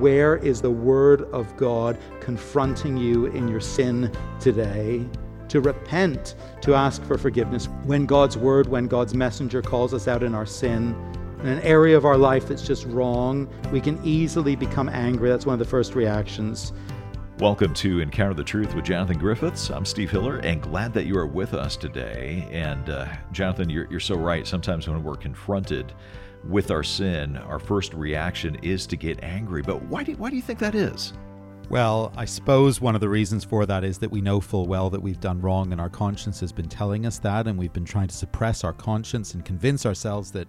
Where is the Word of God confronting you in your sin today? To repent, to ask for forgiveness. When God's Word, when God's messenger calls us out in our sin, in an area of our life that's just wrong, we can easily become angry. That's one of the first reactions. Welcome to Encounter the Truth with Jonathan Griffiths. I'm Steve Hiller, and glad that you are with us today. And uh, Jonathan, you're, you're so right. Sometimes when we're confronted with our sin, our first reaction is to get angry. But why do, why do you think that is? Well, I suppose one of the reasons for that is that we know full well that we've done wrong, and our conscience has been telling us that, and we've been trying to suppress our conscience and convince ourselves that,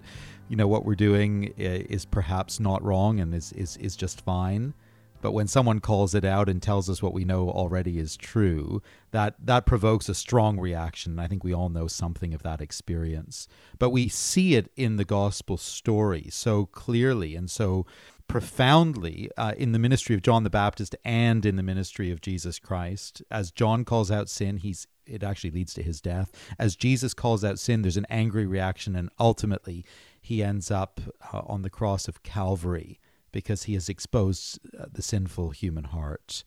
you know, what we're doing is perhaps not wrong and is, is, is just fine. But when someone calls it out and tells us what we know already is true, that that provokes a strong reaction. I think we all know something of that experience. But we see it in the gospel story so clearly and so profoundly uh, in the ministry of John the Baptist and in the ministry of Jesus Christ. As John calls out sin, he's it actually leads to his death. As Jesus calls out sin, there's an angry reaction, and ultimately he ends up uh, on the cross of Calvary because he has exposed uh, the sinful human heart.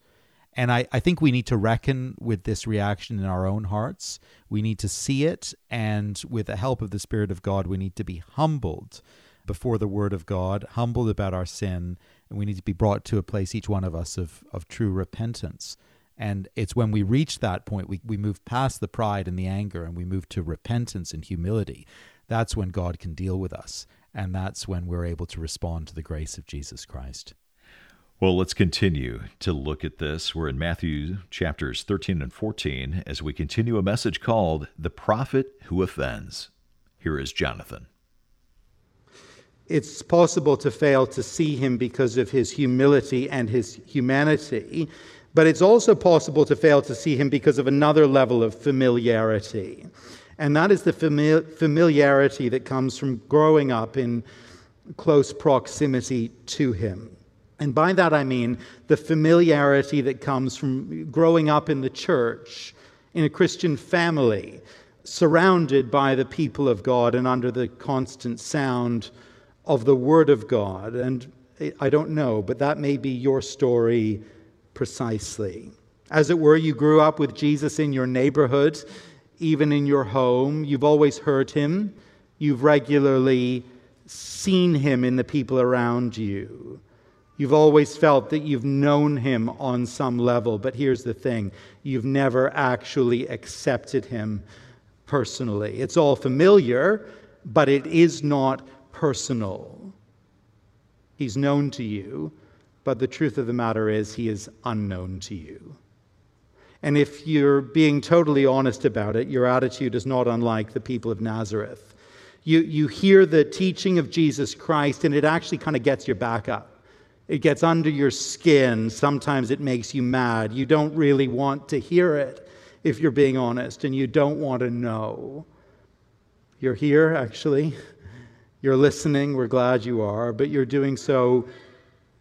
And I, I think we need to reckon with this reaction in our own hearts. We need to see it, and with the help of the Spirit of God, we need to be humbled before the Word of God, humbled about our sin, and we need to be brought to a place, each one of us, of, of true repentance. And it's when we reach that point, we, we move past the pride and the anger, and we move to repentance and humility. That's when God can deal with us. And that's when we're able to respond to the grace of Jesus Christ. Well, let's continue to look at this. We're in Matthew chapters 13 and 14 as we continue a message called The Prophet Who Offends. Here is Jonathan. It's possible to fail to see him because of his humility and his humanity, but it's also possible to fail to see him because of another level of familiarity. And that is the familiarity that comes from growing up in close proximity to Him. And by that I mean the familiarity that comes from growing up in the church, in a Christian family, surrounded by the people of God and under the constant sound of the Word of God. And I don't know, but that may be your story precisely. As it were, you grew up with Jesus in your neighborhood even in your home. You've always heard him. You've regularly seen him in the people around you. You've always felt that you've known him on some level, but here's the thing you've never actually accepted him personally. It's all familiar, but it is not personal. He's known to you, but the truth of the matter is, he is unknown to you. And if you're being totally honest about it, your attitude is not unlike the people of Nazareth. You, you hear the teaching of Jesus Christ, and it actually kind of gets your back up. It gets under your skin. Sometimes it makes you mad. You don't really want to hear it, if you're being honest, and you don't want to know. You're here, actually. You're listening. We're glad you are, but you're doing so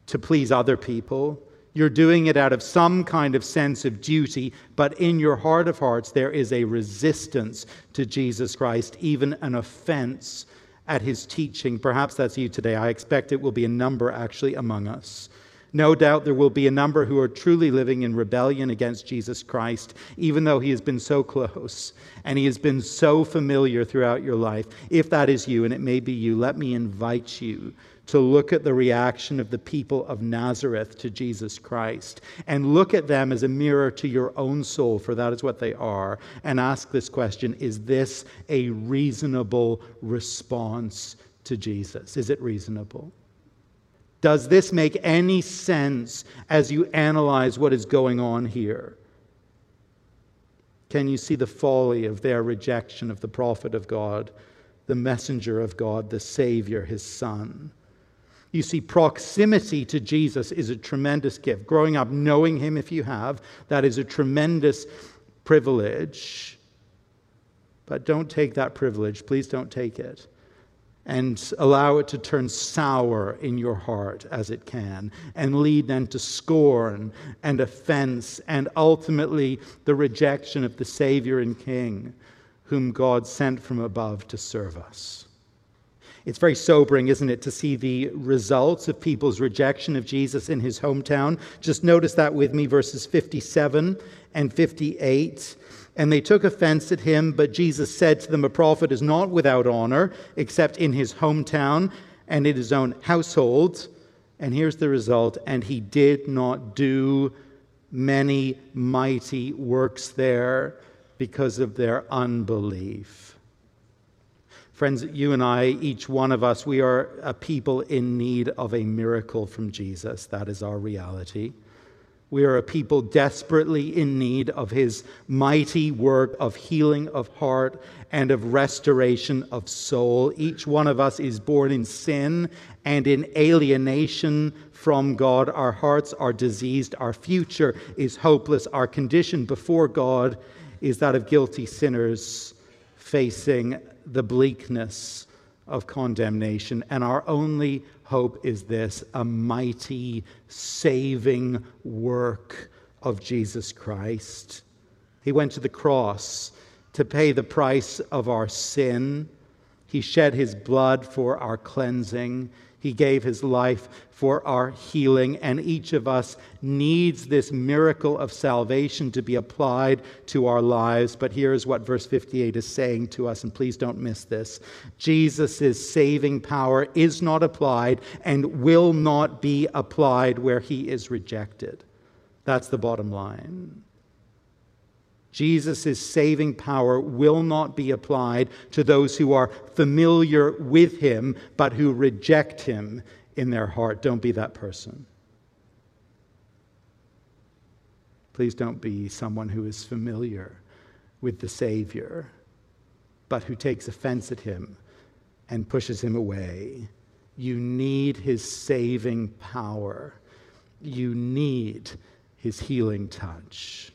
to please other people you're doing it out of some kind of sense of duty, but in your heart of hearts, there is a resistance to Jesus Christ, even an offense at his teaching. Perhaps that's you today. I expect it will be a number actually among us. No doubt there will be a number who are truly living in rebellion against Jesus Christ, even though he has been so close and he has been so familiar throughout your life. If that is you, and it may be you, let me invite you to look at the reaction of the people of Nazareth to Jesus Christ and look at them as a mirror to your own soul, for that is what they are, and ask this question Is this a reasonable response to Jesus? Is it reasonable? Does this make any sense as you analyze what is going on here? Can you see the folly of their rejection of the prophet of God, the messenger of God, the Savior, his Son? You see, proximity to Jesus is a tremendous gift. Growing up knowing Him, if you have, that is a tremendous privilege. But don't take that privilege. Please don't take it. And allow it to turn sour in your heart as it can, and lead then to scorn and offense, and ultimately the rejection of the Savior and King, whom God sent from above to serve us. It's very sobering, isn't it, to see the results of people's rejection of Jesus in his hometown. Just notice that with me, verses 57 and 58. And they took offense at him, but Jesus said to them, A prophet is not without honor, except in his hometown and in his own household. And here's the result and he did not do many mighty works there because of their unbelief. Friends, you and I, each one of us, we are a people in need of a miracle from Jesus. That is our reality. We are a people desperately in need of his mighty work of healing of heart and of restoration of soul. Each one of us is born in sin and in alienation from God. Our hearts are diseased. Our future is hopeless. Our condition before God is that of guilty sinners facing the bleakness of condemnation. And our only hope is this a mighty saving work of Jesus Christ. He went to the cross to pay the price of our sin. He shed his blood for our cleansing. He gave his life for our healing, and each of us needs this miracle of salvation to be applied to our lives. But here's what verse 58 is saying to us, and please don't miss this Jesus' saving power is not applied and will not be applied where he is rejected. That's the bottom line. Jesus' saving power will not be applied to those who are familiar with him, but who reject him in their heart. Don't be that person. Please don't be someone who is familiar with the Savior, but who takes offense at him and pushes him away. You need his saving power, you need his healing touch.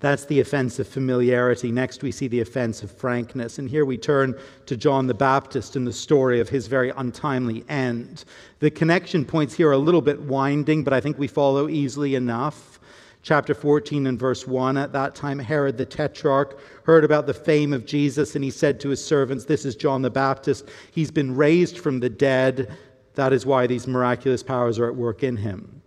That's the offense of familiarity. Next, we see the offense of frankness. And here we turn to John the Baptist and the story of his very untimely end. The connection points here are a little bit winding, but I think we follow easily enough. Chapter 14 and verse 1 At that time, Herod the Tetrarch heard about the fame of Jesus, and he said to his servants, This is John the Baptist. He's been raised from the dead. That is why these miraculous powers are at work in him.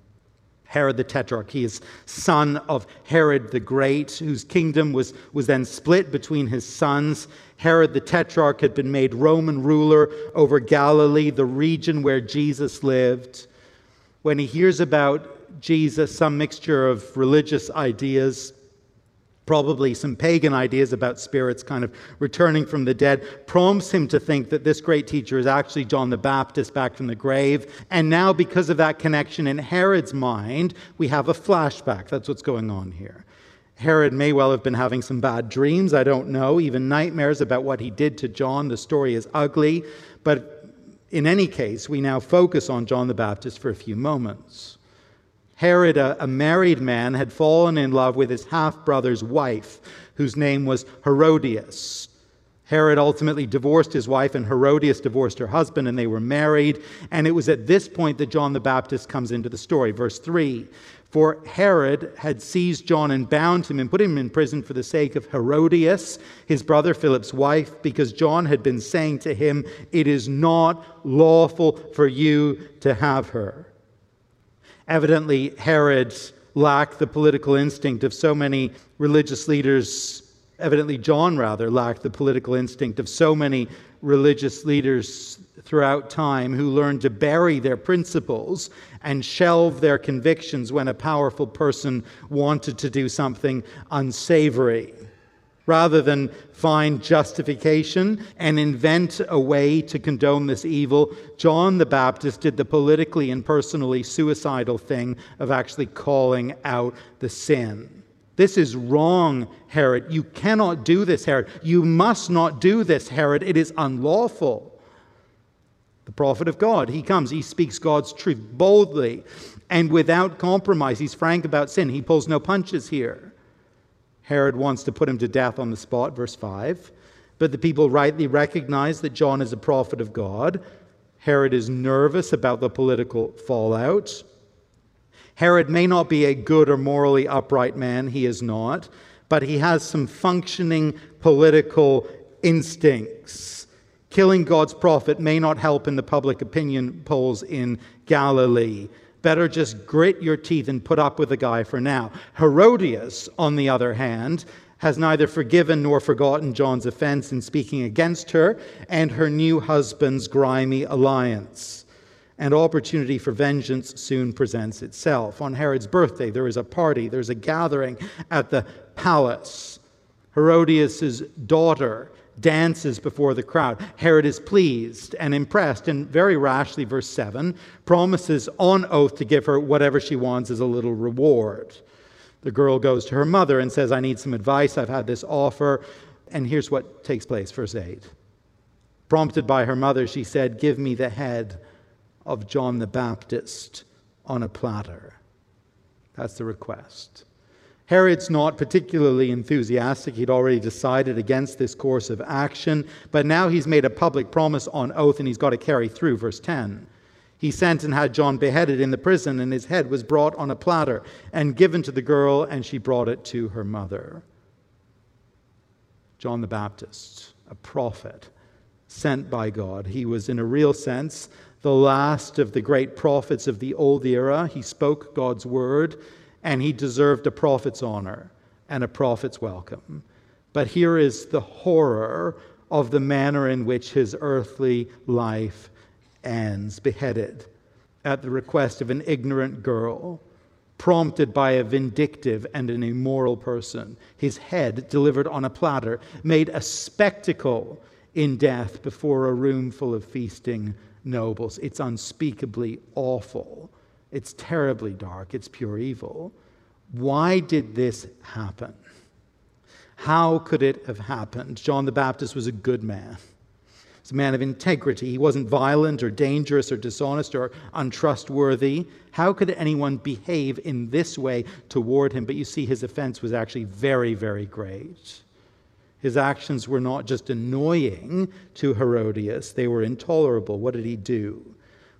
Herod the Tetrarch. He is son of Herod the Great, whose kingdom was, was then split between his sons. Herod the Tetrarch had been made Roman ruler over Galilee, the region where Jesus lived. When he hears about Jesus, some mixture of religious ideas, probably some pagan ideas about spirits kind of returning from the dead, prompts him to think that this great teacher is actually John the Baptist back from the grave. And now, because of that connection in Herod's mind, we have a flashback. That's what's going on here. Herod may well have been having some bad dreams, I don't know, even nightmares about what he did to John. The story is ugly. But in any case, we now focus on John the Baptist for a few moments. Herod, a, a married man, had fallen in love with his half brother's wife, whose name was Herodias. Herod ultimately divorced his wife, and Herodias divorced her husband, and they were married. And it was at this point that John the Baptist comes into the story. Verse 3 For Herod had seized John and bound him and put him in prison for the sake of Herodias, his brother Philip's wife, because John had been saying to him, It is not lawful for you to have her. Evidently, Herod lacked the political instinct of so many religious leaders. Evidently, John, rather, lacked the political instinct of so many religious leaders throughout time who learned to bury their principles and shelve their convictions when a powerful person wanted to do something unsavory rather than find justification and invent a way to condone this evil, John the Baptist did the politically and personally suicidal thing of actually calling out the sin. This is wrong, Herod. You cannot do this, Herod. You must not do this, Herod. It is unlawful. The prophet of God, he comes, he speaks God's truth boldly and without compromise. He's frank about sin. He pulls no punches here. Herod wants to put him to death on the spot, verse 5. But the people rightly recognize that John is a prophet of God. Herod is nervous about the political fallout. Herod may not be a good or morally upright man, he is not, but he has some functioning political instincts Killing God's prophet may not help in the public opinion polls in Galilee. Better just grit your teeth and put up with the guy for now. Herodias, on the other hand, has neither forgiven nor forgotten John's offense in speaking against her and her new husband's grimy alliance. And opportunity for vengeance soon presents itself. On Herod's birthday, there is a party, there's a gathering at the palace. Herodias' daughter dances before the crowd. Herod is pleased and impressed, and very rashly, verse 7, promises on oath to give her whatever she wants as a little reward. The girl goes to her mother and says, I need some advice. I've had this offer. And here's what takes place, verse 8. Prompted by her mother, she said, Give me the head of John the Baptist on a platter. That's the request. Herod's not particularly enthusiastic. He'd already decided against this course of action, but now he's made a public promise on oath and he's got to carry through. Verse 10. He sent and had John beheaded in the prison, and his head was brought on a platter and given to the girl, and she brought it to her mother. John the Baptist, a prophet sent by God. He was, in a real sense, the last of the great prophets of the old era. He spoke God's word, and he deserved a prophet's honor and a prophet's welcome. But here is the horror of the manner in which his earthly life ends beheaded at the request of an ignorant girl, prompted by a vindictive and an immoral person. His head, delivered on a platter, made a spectacle in death before a room full of feasting nobles. It's unspeakably awful. It's terribly dark. It's pure evil. Why did this happen? How could it have happened? John the Baptist was a good man. He's a man of integrity. He wasn't violent or dangerous or dishonest or untrustworthy. How could anyone behave in this way toward him? But you see, his offense was actually very, very great. His actions were not just annoying to Herodias, they were intolerable. What did he do?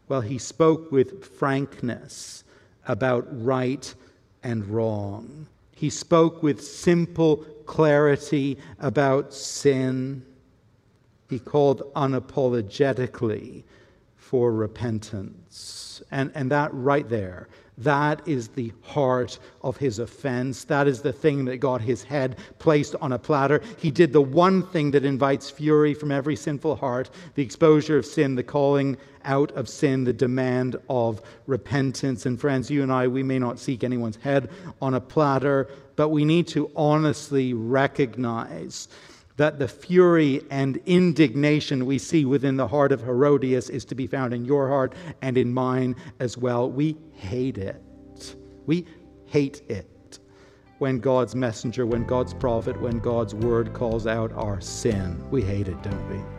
Well, he spoke with frankness about right and wrong. He spoke with simple clarity about sin he called unapologetically for repentance. And, and that right there, that is the heart of his offense. That is the thing that got his head placed on a platter. He did the one thing that invites fury from every sinful heart the exposure of sin, the calling out of sin, the demand of repentance. And friends, you and I, we may not seek anyone's head on a platter, but we need to honestly recognize that the fury and indignation we see within the heart of Herodias is to be found in your heart and in mine as well. We hate it. We hate it when God's messenger, when God's prophet, when God's word calls out our sin. We hate it, don't we?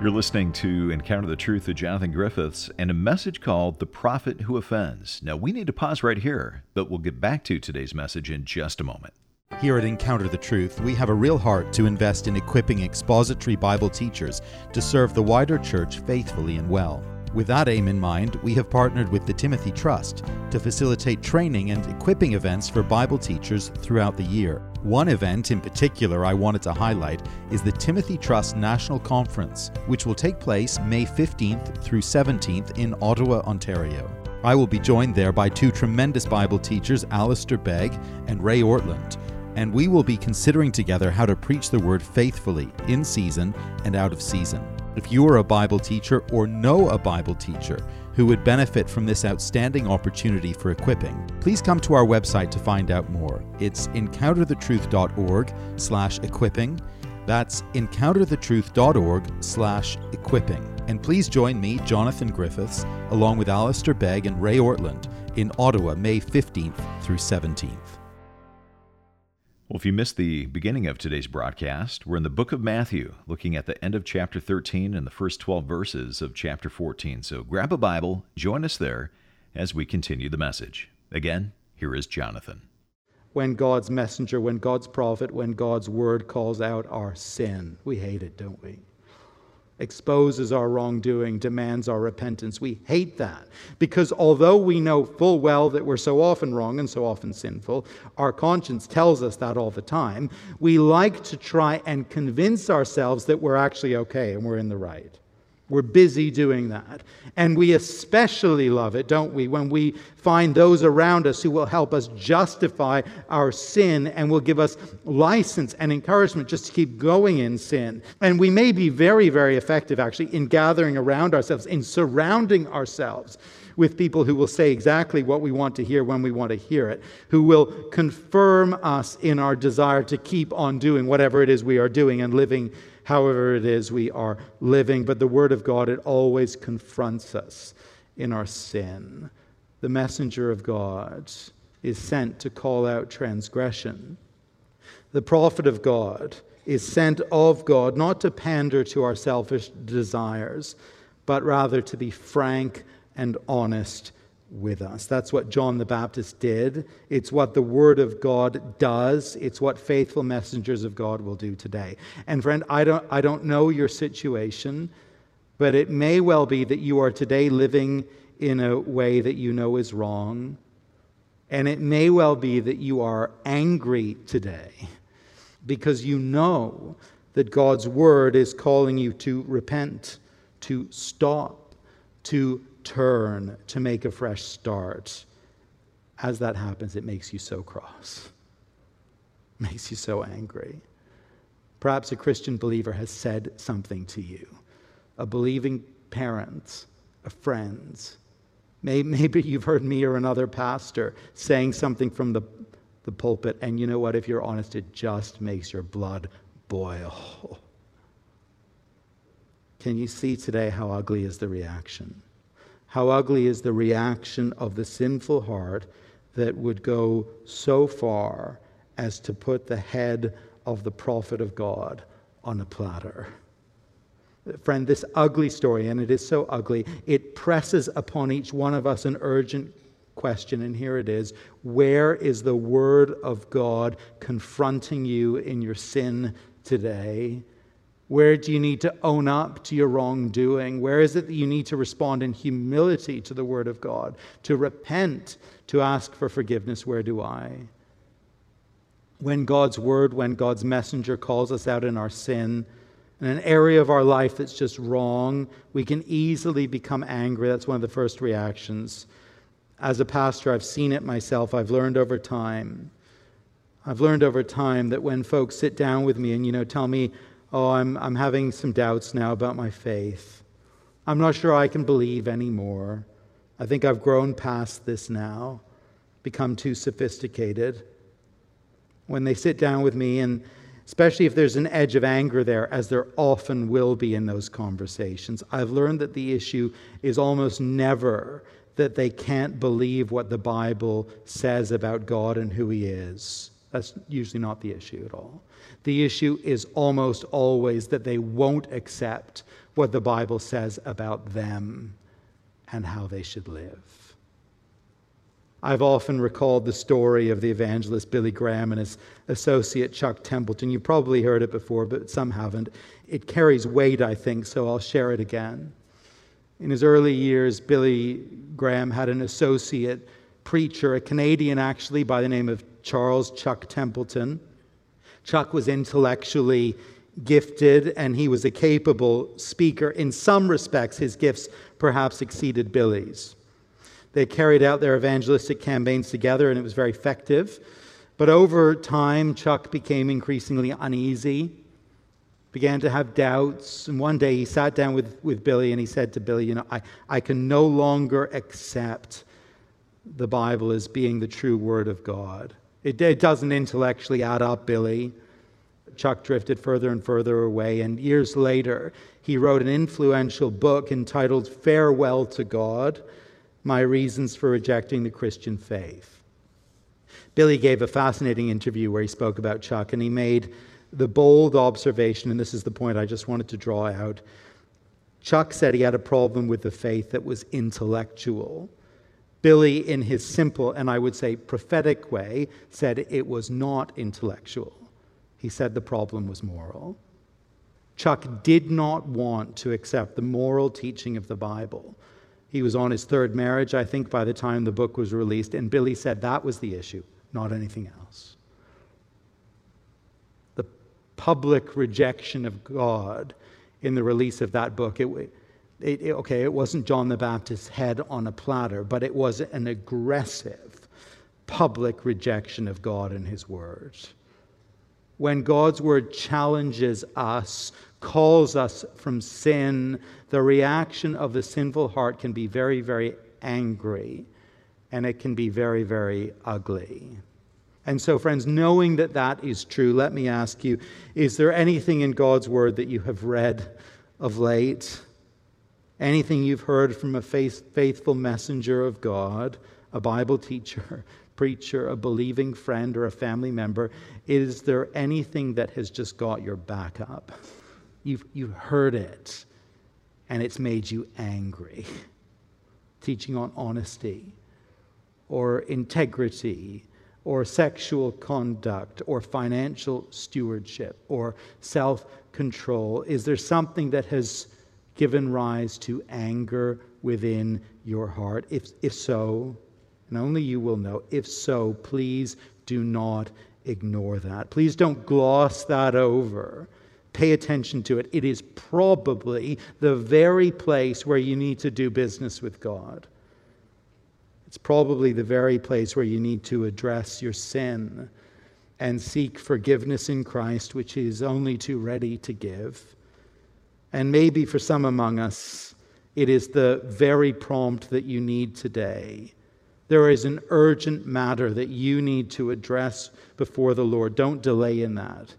You're listening to Encounter the Truth with Jonathan Griffiths and a message called The Prophet Who Offends. Now, we need to pause right here, but we'll get back to today's message in just a moment. Here at Encounter the Truth, we have a real heart to invest in equipping expository Bible teachers to serve the wider church faithfully and well. With that aim in mind, we have partnered with the Timothy Trust to facilitate training and equipping events for Bible teachers throughout the year. One event in particular I wanted to highlight is the Timothy Trust National Conference, which will take place May 15th through 17th in Ottawa, Ontario. I will be joined there by two tremendous Bible teachers, Alistair Begg and Ray Ortlund, and we will be considering together how to preach the word faithfully in season and out of season. If you are a Bible teacher or know a Bible teacher who would benefit from this outstanding opportunity for equipping, please come to our website to find out more. It's encounterthetruth.org slash equipping. That's encounterthetruth.org slash equipping. And please join me, Jonathan Griffiths, along with Alistair Begg and Ray Ortlund in Ottawa, May 15th through 17th. Well, if you missed the beginning of today's broadcast, we're in the book of Matthew, looking at the end of chapter 13 and the first 12 verses of chapter 14. So grab a Bible, join us there as we continue the message. Again, here is Jonathan. When God's messenger, when God's prophet, when God's word calls out our sin, we hate it, don't we? Exposes our wrongdoing, demands our repentance. We hate that because although we know full well that we're so often wrong and so often sinful, our conscience tells us that all the time, we like to try and convince ourselves that we're actually okay and we're in the right. We're busy doing that. And we especially love it, don't we, when we find those around us who will help us justify our sin and will give us license and encouragement just to keep going in sin. And we may be very, very effective actually in gathering around ourselves, in surrounding ourselves with people who will say exactly what we want to hear when we want to hear it, who will confirm us in our desire to keep on doing whatever it is we are doing and living however it is we are living. But the Word of God, it always confronts us in our sin. The messenger of God is sent to call out transgression. The prophet of God is sent of God not to pander to our selfish desires, but rather to be frank and honest with us. That's what John the Baptist did. It's what the Word of God does. It's what faithful messengers of God will do today. And friend, I don't, I don't know your situation, but it may well be that you are today living in a way that you know is wrong. And it may well be that you are angry today because you know that God's Word is calling you to repent, to stop, to turn, to make a fresh start. As that happens, it makes you so cross, it makes you so angry. Perhaps a Christian believer has said something to you, a believing parent, a friend. Maybe you've heard me or another pastor saying something from the, the pulpit, and you know what? If you're honest, it just makes your blood boil. Can you see today how ugly is the reaction? How ugly is the reaction of the sinful heart that would go so far as to put the head of the prophet of God on a platter. Friend, this ugly story, and it is so ugly, it presses upon each one of us an urgent question, and here it is Where is the Word of God confronting you in your sin today? Where do you need to own up to your wrongdoing? Where is it that you need to respond in humility to the Word of God, to repent, to ask for forgiveness? Where do I? When God's Word, when God's messenger calls us out in our sin, in an area of our life that's just wrong, we can easily become angry. That's one of the first reactions. As a pastor, I've seen it myself, I've learned over time. I've learned over time that when folks sit down with me and, you know, tell me, oh, I'm, I'm having some doubts now about my faith. I'm not sure I can believe anymore. I think I've grown past this now, become too sophisticated. When they sit down with me, and especially if there's an edge of anger there, as there often will be in those conversations, I've learned that the issue is almost never that they can't believe what the Bible says about God and who He is. That's usually not the issue at all. The issue is almost always that they won't accept what the Bible says about them and how they should live. I've often recalled the story of the evangelist Billy Graham and his associate Chuck Templeton. You probably heard it before, but some haven't. It carries weight, I think, so I'll share it again. In his early years, Billy Graham had an associate preacher, a Canadian actually, by the name of Charles Chuck Templeton. Chuck was intellectually gifted and he was a capable speaker. In some respects, his gifts perhaps exceeded Billy's. They carried out their evangelistic campaigns together and it was very effective. But over time, Chuck became increasingly uneasy, began to have doubts. And one day he sat down with, with Billy and he said to Billy, You know, I, I can no longer accept the Bible as being the true Word of God. It, it doesn't intellectually add up, Billy. Chuck drifted further and further away, and years later, he wrote an influential book entitled Farewell to God My Reasons for Rejecting the Christian Faith. Billy gave a fascinating interview where he spoke about Chuck, and he made the bold observation, and this is the point I just wanted to draw out. Chuck said he had a problem with the faith that was intellectual. Billy, in his simple and I would say prophetic way, said it was not intellectual. He said the problem was moral. Chuck did not want to accept the moral teaching of the Bible. He was on his third marriage, I think, by the time the book was released, and Billy said that was the issue, not anything else. The public rejection of God in the release of that book, it, it, it, okay, it wasn't John the Baptist's head on a platter, but it was an aggressive public rejection of God and His Word. When God's Word challenges us, calls us from sin, the reaction of the sinful heart can be very, very angry and it can be very, very ugly. And so, friends, knowing that that is true, let me ask you is there anything in God's Word that you have read of late? Anything you've heard from a faithful messenger of God, a Bible teacher, preacher, a believing friend, or a family member? Is there anything that has just got your back up? You've, you've heard it, and it's made you angry. Teaching on honesty, or integrity, or sexual conduct, or financial stewardship, or self control? Is there something that has given rise to anger within your heart? If, if so, and only you will know, if so, please do not ignore that. Please don't gloss that over. Pay attention to it. It is probably the very place where you need to do business with God. It's probably the very place where you need to address your sin and seek forgiveness in Christ, which He is only too ready to give. And maybe for some among us, it is the very prompt that you need today. There is an urgent matter that you need to address before the Lord. Don't delay in that.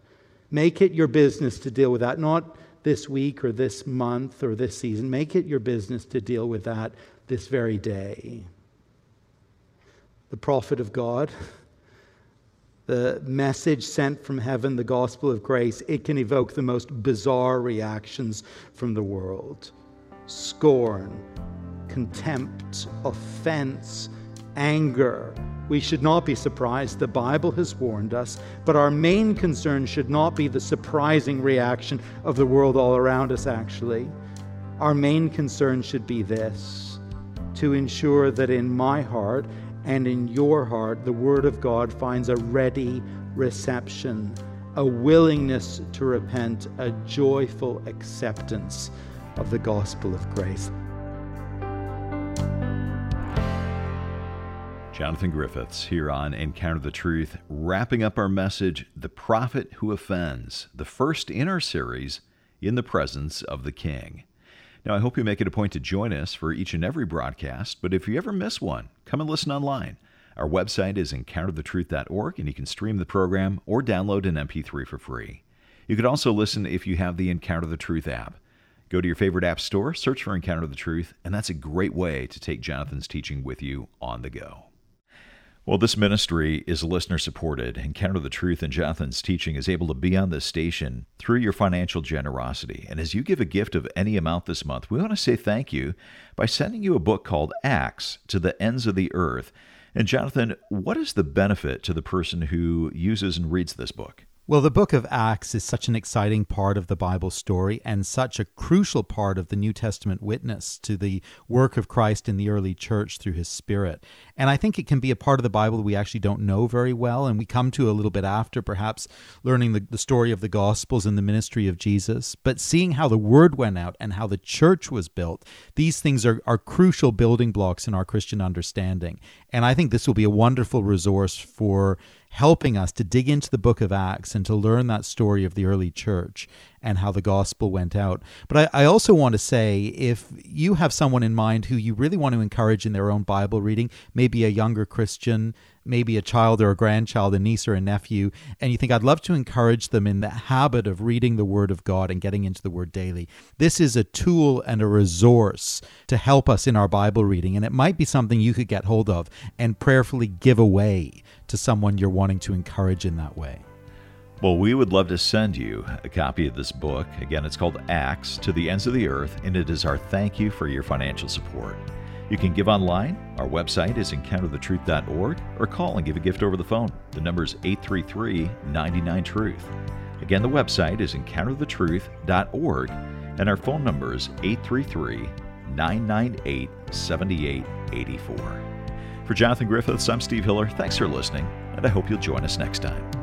Make it your business to deal with that, not this week or this month or this season. Make it your business to deal with that this very day. The prophet of God the message sent from heaven, the gospel of grace, it can evoke the most bizarre reactions from the world scorn, contempt, offense, anger. We should not be surprised. The Bible has warned us. But our main concern should not be the surprising reaction of the world all around us, actually. Our main concern should be this to ensure that in my heart and in your heart, the Word of God finds a ready reception, a willingness to repent, a joyful acceptance of the gospel of grace. Jonathan Griffiths here on Encounter the Truth, wrapping up our message The Prophet Who Offends, the first in our series, In the Presence of the King. Now, I hope you make it a point to join us for each and every broadcast, but if you ever miss one, come and listen online. Our website is encounterthetruth.org, and you can stream the program or download an MP3 for free. You could also listen if you have the Encounter the Truth app. Go to your favorite app store, search for Encounter the Truth, and that's a great way to take Jonathan's teaching with you on the go. Well, this ministry is listener supported. Encounter the Truth and Jonathan's teaching is able to be on this station through your financial generosity. And as you give a gift of any amount this month, we want to say thank you by sending you a book called Acts to the Ends of the Earth. And Jonathan, what is the benefit to the person who uses and reads this book? Well, the book of Acts is such an exciting part of the Bible story and such a crucial part of the New Testament witness to the work of Christ in the early church through his Spirit. And I think it can be a part of the Bible that we actually don't know very well, and we come to a little bit after, perhaps learning the, the story of the Gospels and the ministry of Jesus. But seeing how the word went out and how the church was built, these things are, are crucial building blocks in our Christian understanding. And I think this will be a wonderful resource for helping us to dig into the book of Acts and to learn that story of the early church and how the gospel went out. But I, I, also want to say if you have someone in mind who you really want to encourage in their own Bible reading, maybe a younger Christian, maybe a child or a grandchild, a niece or a nephew, and you think, I'd love to encourage them in the habit of reading the Word of God and getting into the Word daily, this is a tool and a resource to help us in our Bible reading. And it might be something you could get hold of and prayerfully give away to someone you're wanting to encourage in that way. Well, we would love to send you a copy of this book. Again, it's called Acts to the Ends of the Earth, and it is our thank you for your financial support. You can give online. Our website is encounterthetruth.org or call and give a gift over the phone. The number is 833 99 Truth. Again, the website is encounterthetruth.org, and our phone number is 833 998 7884. For Jonathan Griffiths, I'm Steve Hiller. Thanks for listening, and I hope you'll join us next time.